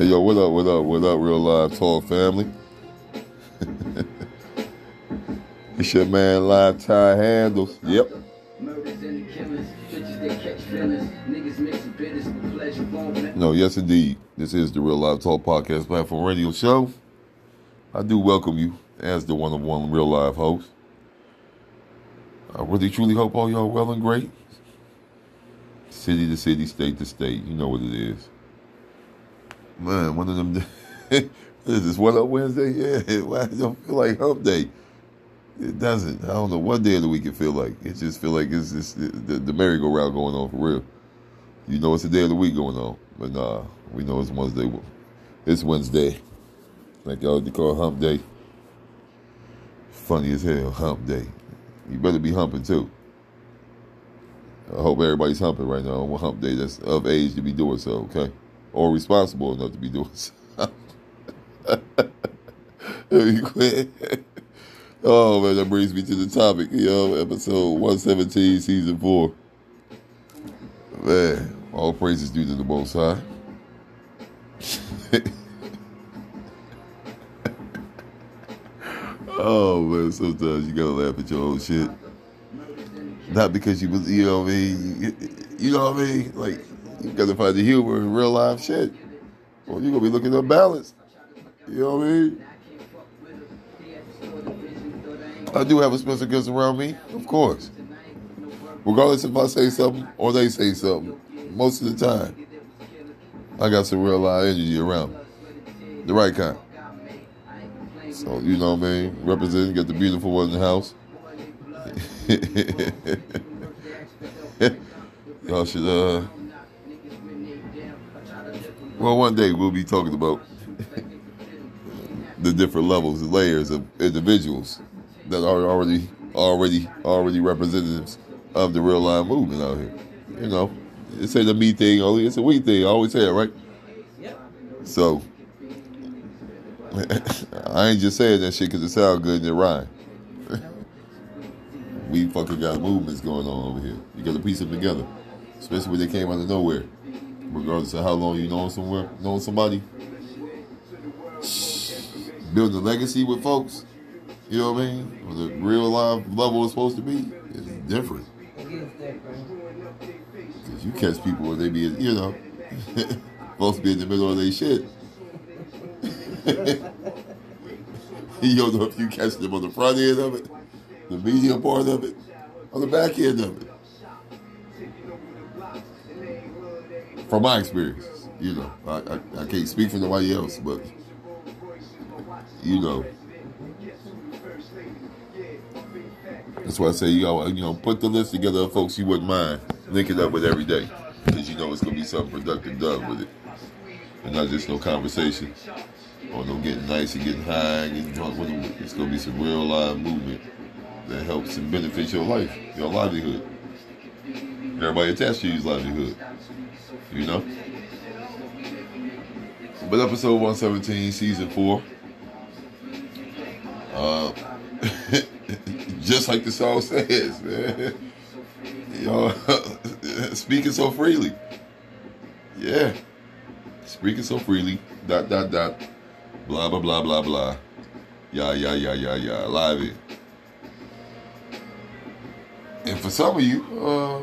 Hey yo, what up, what up, what up, real live talk family? it's your man live tie handles. Yep. No, yes indeed. This is the Real Live Talk Podcast Platform Radio Show. I do welcome you as the one of one real live host. I really truly hope all y'all well and great. City to city, state to state. You know what it is. Man, one of them. is this one up Wednesday? Yeah, why don't feel like hump day? It doesn't. I don't know what day of the week it feel like. It just feel like it's just the, the, the merry-go-round going on for real. You know it's a day of the week going on, but nah, we know it's Wednesday. It's Wednesday. Like y'all to call hump day. Funny as hell, hump day. You better be humping too. I hope everybody's humping right now on hump day that's of age to be doing so, okay? Or responsible enough to be doing so. oh man, that brings me to the topic, yo, episode 117, season four. Man, all praises due to the most high. oh man, sometimes you gotta laugh at your own shit. Not because you was, you know what I mean. You know what I mean? Like you gotta find the humor in real life shit. Well, you're gonna be looking unbalanced. You know what I mean? I do have a special guest around me, of course. Regardless if I say something or they say something, most of the time, I got some real live energy around. The right kind. So, you know what I mean? Representing, got the beautiful one in the house. Y'all should, uh, well, one day we'll be talking about the different levels and layers of individuals that are already, already, already representatives of the real life movement out here. You know, it's a the me thing only, it's a we thing. I always say it, right? So, I ain't just saying that shit because it sounds good and it rhyme. we fucking got movements going on over here. You got to piece them together, especially when they came out of nowhere. Regardless of how long you know somewhere, know somebody, building a legacy with folks. You know what I mean? The real life level is supposed to be, it's different. Cause you catch people when they be, you know, supposed to be in the middle of their shit. you don't know if you catch them on the front end of it, the medium part of it, or the back end of it. From my experience, you know, I, I, I can't speak for nobody else, but you know. That's why I say you gotta, you know put the list together of folks you wouldn't mind linking up with every day, because you know it's gonna be something productive done with it, and not just no conversation or no getting nice and getting high and getting drunk with it. It's gonna be some real live movement that helps and benefits your life, your livelihood. Everybody attached to you's livelihood, you know. But episode 117, season four. Uh, just like the song says, man. Y'all speaking so freely. Yeah. Speaking so freely. Dot dot dot. Blah blah blah blah blah. Yeah, yeah, yeah, yeah, yeah. Live it. And for some of you, uh,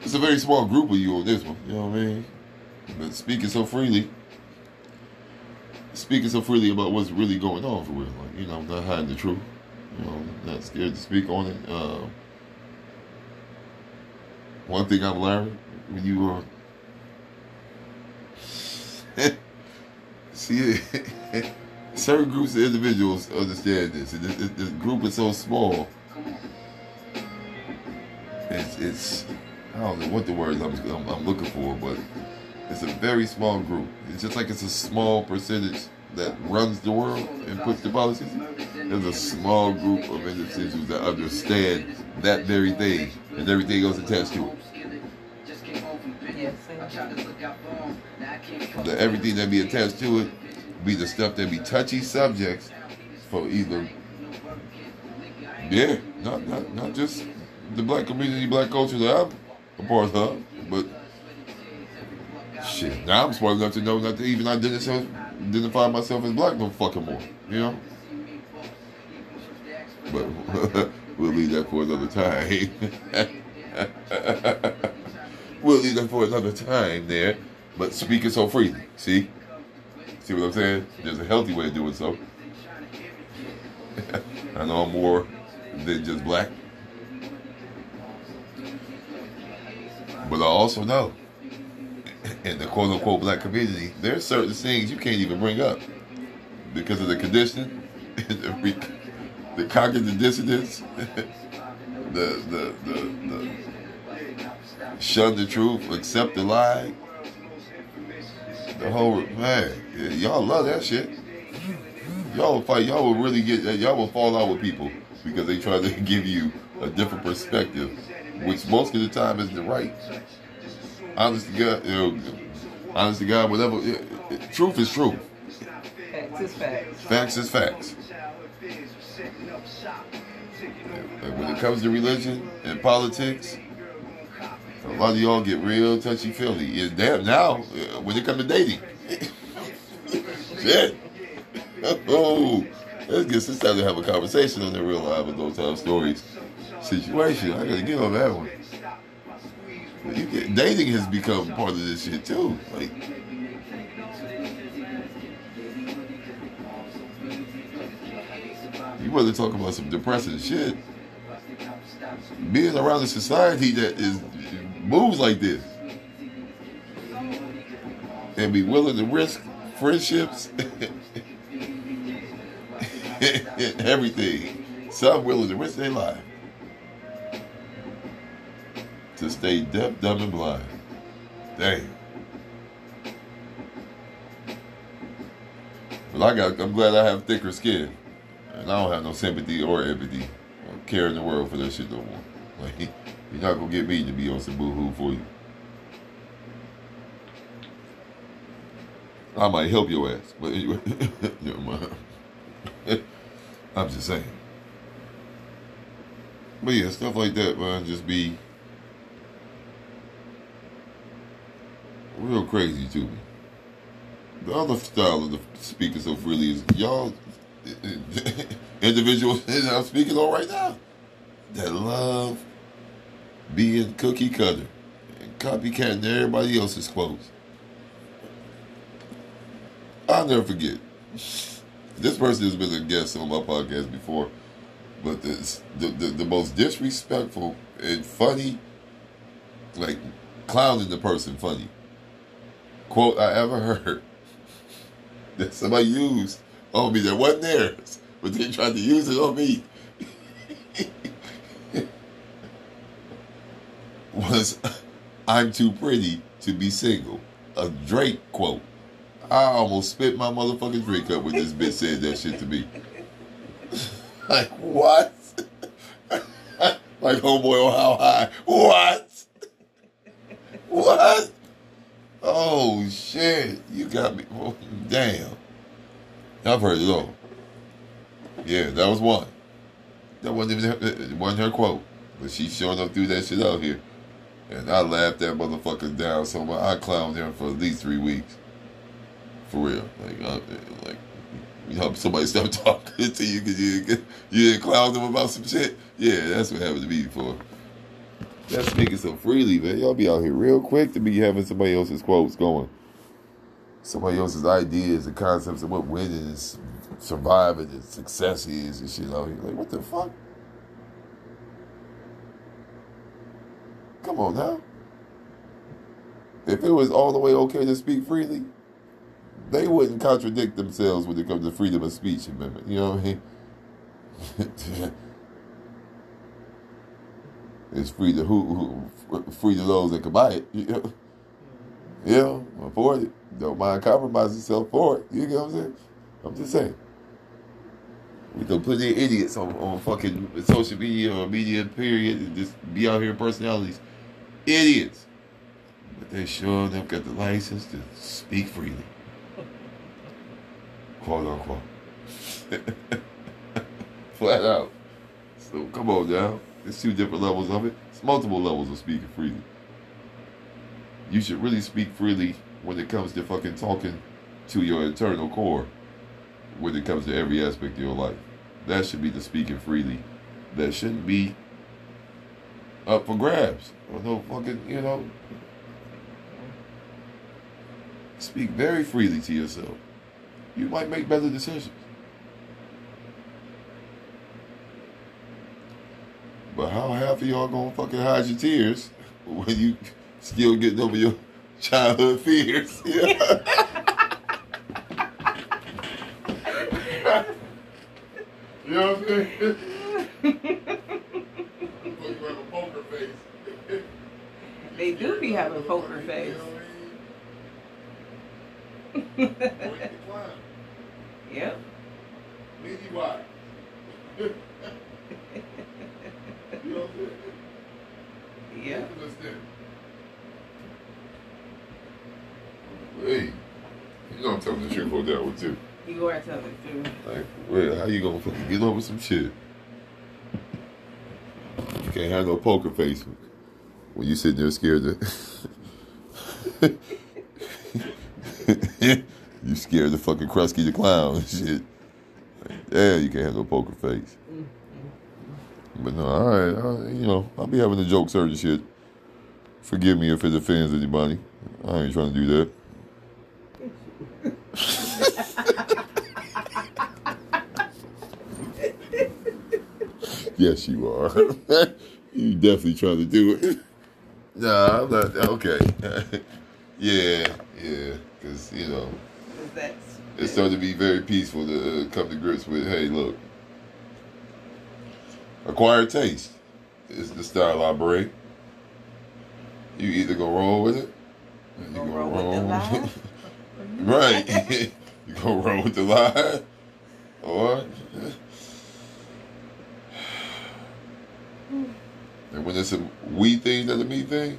it's a very small group of you on this one. You know what I mean? But speaking so freely, speaking so freely about what's really going on for real. Like, you know, not hiding the truth. You know, not scared to speak on it. Uh, one thing I've learned when you uh, see certain groups of individuals understand this, and this, this group is so small. It's, it's I don't know what the words I'm, I'm, I'm looking for, but it's a very small group. It's just like it's a small percentage that runs the world and puts the policies. There's a small group of individuals that understand that very thing and everything else attached to it. The everything that be attached to it be the stuff that be touchy subjects for either yeah, not not not just the black community, black culture that I'm a part of, but Shit, now I'm smart enough to know not to even identify, identify myself as black no fucking more. You know? But we'll leave that for another time. we'll leave that for another time there. But speaking so freely, see? See what I'm saying? There's a healthy way of doing so. I know I'm more than just black. But I also know in the quote unquote black community, there's certain things you can't even bring up because of the conditioning, the, the cognitive dissonance, the, the, the, the shun the truth, accept the lie. The whole man, y'all love that shit. Y'all will fight. Y'all will really get. Y'all will fall out with people because they try to give you a different perspective, which most of the time isn't right. Honest to God, you know, honest to God, whatever. It, it, truth is truth. Facts is facts. Facts is facts. And when it comes to religion and politics, a lot of y'all get real touchy feely. And damn, now uh, when it comes to dating, shit. Oh, let's get this time to have a conversation on the real life of those type of stories situation. I gotta get on that one. Get, dating has become part of this shit too. Like, you want to talk about some depressing shit? Being around a society that is moves like this and be willing to risk friendships, everything. Some willing to risk their life to stay deaf, dumb, and blind. Damn. But I got, I'm glad I have thicker skin. And I don't have no sympathy or empathy or care in the world for that shit no more. Like, you're not gonna get me to be on some boo-hoo for you. I might help your ass, but anyway, I'm just saying. But yeah, stuff like that, man, just be real crazy to me. The other style of the speaking so freely is y'all individuals that I'm speaking on right now that love being cookie cutter and copycatting everybody else's quotes. I'll never forget. This person has been a guest on my podcast before, but this, the, the the most disrespectful and funny, like clowning the person funny quote I ever heard that somebody used on me that wasn't theirs, but they tried to use it on me. was I'm too pretty to be single. A Drake quote. I almost spit my motherfucking drink up when this bitch said that shit to me. like, what? like, homeboy on how high? What? what? Oh, shit. You got me. Oh, damn. I've heard it all. Yeah, that was one. That wasn't even her, wasn't her quote. But she showing up through that shit out here. And I laughed that motherfucker down so much. I clowned him for at least three weeks. For real. Like, uh, like you know, somebody stop talking to you because you, you didn't clown them about some shit. Yeah, that's what happened to me before. That's speaking so freely, man. Y'all be out here real quick to be having somebody else's quotes going. Somebody else's ideas and concepts of what winning is, surviving and success is and shit out here. Like, what the fuck? Come on now. If it was all the way okay to speak freely, they wouldn't contradict themselves when it comes to freedom of speech amendment. You know what I mean? it's free to who, who free to those that can buy it. You know? Yeah, afford it. Don't mind compromising yourself for it. You know what I'm saying? I'm just saying. We don't put in idiots on, on fucking social media or media period and just be out here personalities. Idiots. But they sure enough got the license to speak freely. Quote unquote. Flat out. So come on now. There's two different levels of it. It's multiple levels of speaking freely. You should really speak freely when it comes to fucking talking to your internal core when it comes to every aspect of your life. That should be the speaking freely. That shouldn't be up for grabs. Or no fucking, you know. Speak very freely to yourself. You might make better decisions. But of y'all gonna fucking hide your tears when you still getting over your childhood fears? you know what I'm saying? Look, you have a poker face. They do be having poker face. You know what I mean? Point the clown. Yep. Meaty wide. you know what I'm Understand. Hey, you know I'm telling the truth on that one too. You are telling the truth. Like, wait, how you gonna fucking get over some shit? You can't have no poker face when you sitting there scared to. you scared the fucking Krusty the Clown and shit. Like, yeah, you can't have no poker face. But no, all right, right, you know, I'll be having the joke surge and shit. Forgive me if it offends anybody. I ain't trying to do that. Yes, you are. you definitely trying to do it. Nah, I'm not. Okay. yeah, yeah. Because, you know, it's starting to be very peaceful to uh, come to grips with, hey, look, acquired taste is the style I bring. You either go roll with it, you Gonna go roll with the lie? right. you go roll with the lie, or and when it's a we thing, not a me thing.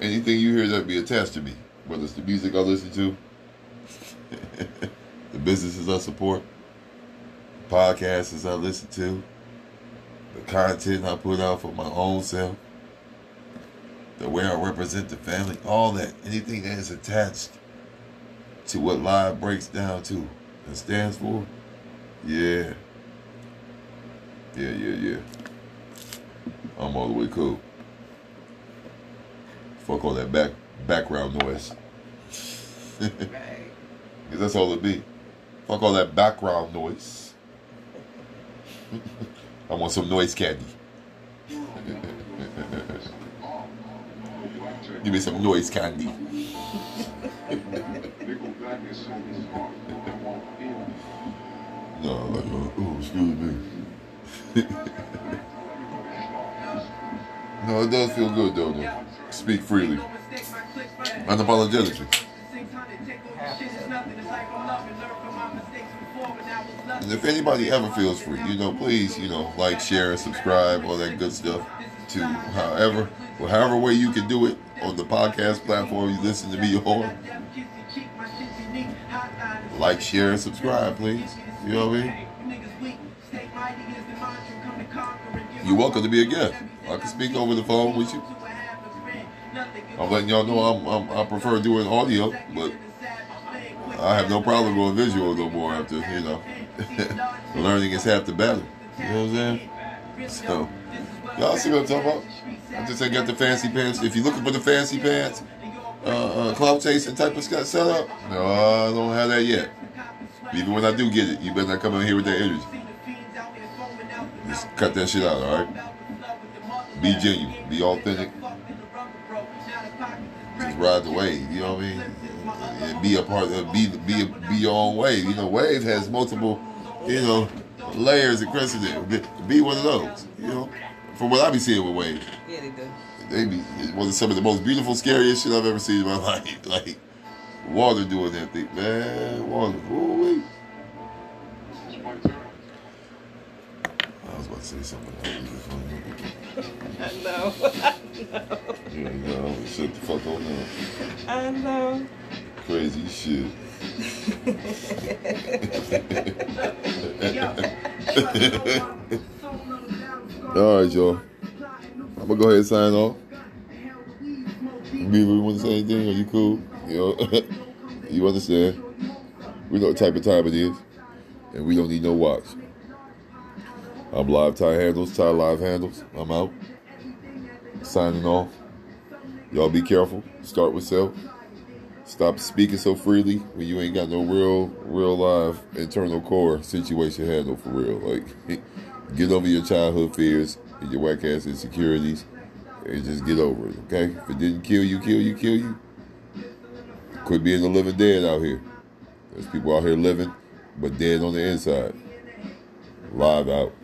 Anything you hear that be attached to me, whether it's the music I listen to, the businesses I support, podcasts I listen to, the content I put out for my own self, the way I represent the family, all that, anything that is attached to what live breaks down to and stands for, yeah. Yeah, yeah, yeah. I'm all the way cool. Fuck all that back background noise. right. Because that's all it be. Fuck all that background noise. I want some noise candy. Give me some noise candy. No, like, uh, oh, excuse me. no, it does feel good though. though. Speak freely, unapologetically. And if anybody ever feels free, you know, please, you know, like, share, and subscribe, all that good stuff. To however, well, however way you can do it on the podcast platform you listen to me on. Like, share, and subscribe, please. You know what I mean? You're welcome to be a guest. I can speak over the phone with you. I'm letting y'all know I'm, I'm, I prefer doing audio, but I have no problem going visual no more after, you know. Learning is half the battle. You know what I'm saying? So, y'all see what I'm talking about? I just ain't got the fancy pants. If you're looking for the fancy pants, uh, uh, cloud chasing type of setup, no, I don't have that yet. Even when I do get it, you better not come in here with that energy. Just cut that shit out, all right? Be genuine, be authentic, just ride the wave. You know what I mean? And be a part of be be be your own wave. You know, wave has multiple, you know, layers and crescent. Be, be one of those. You know, from what I be seeing with wave, Yeah, they do. they be it was some of the most beautiful, scariest shit I've ever seen in my life. Like water doing that thing, man. Water. Ooh, I was about to say something. I know. Yeah, know, shut the fuck on now. I know. Crazy shit. All right, y'all. I'm gonna go ahead and sign off. Beaver, you want to say anything? Are you cool? You know, you understand? We know what type of time it is, and we don't need no watch. I'm live tie handles, tie live handles. I'm out. Signing off. Y'all be careful. Start with self. Stop speaking so freely when you ain't got no real, real live internal core situation handle for real. Like, get over your childhood fears and your whack ass insecurities and just get over it, okay? If it didn't kill you, kill you, kill you. Quit being the living dead out here. There's people out here living, but dead on the inside. Live out.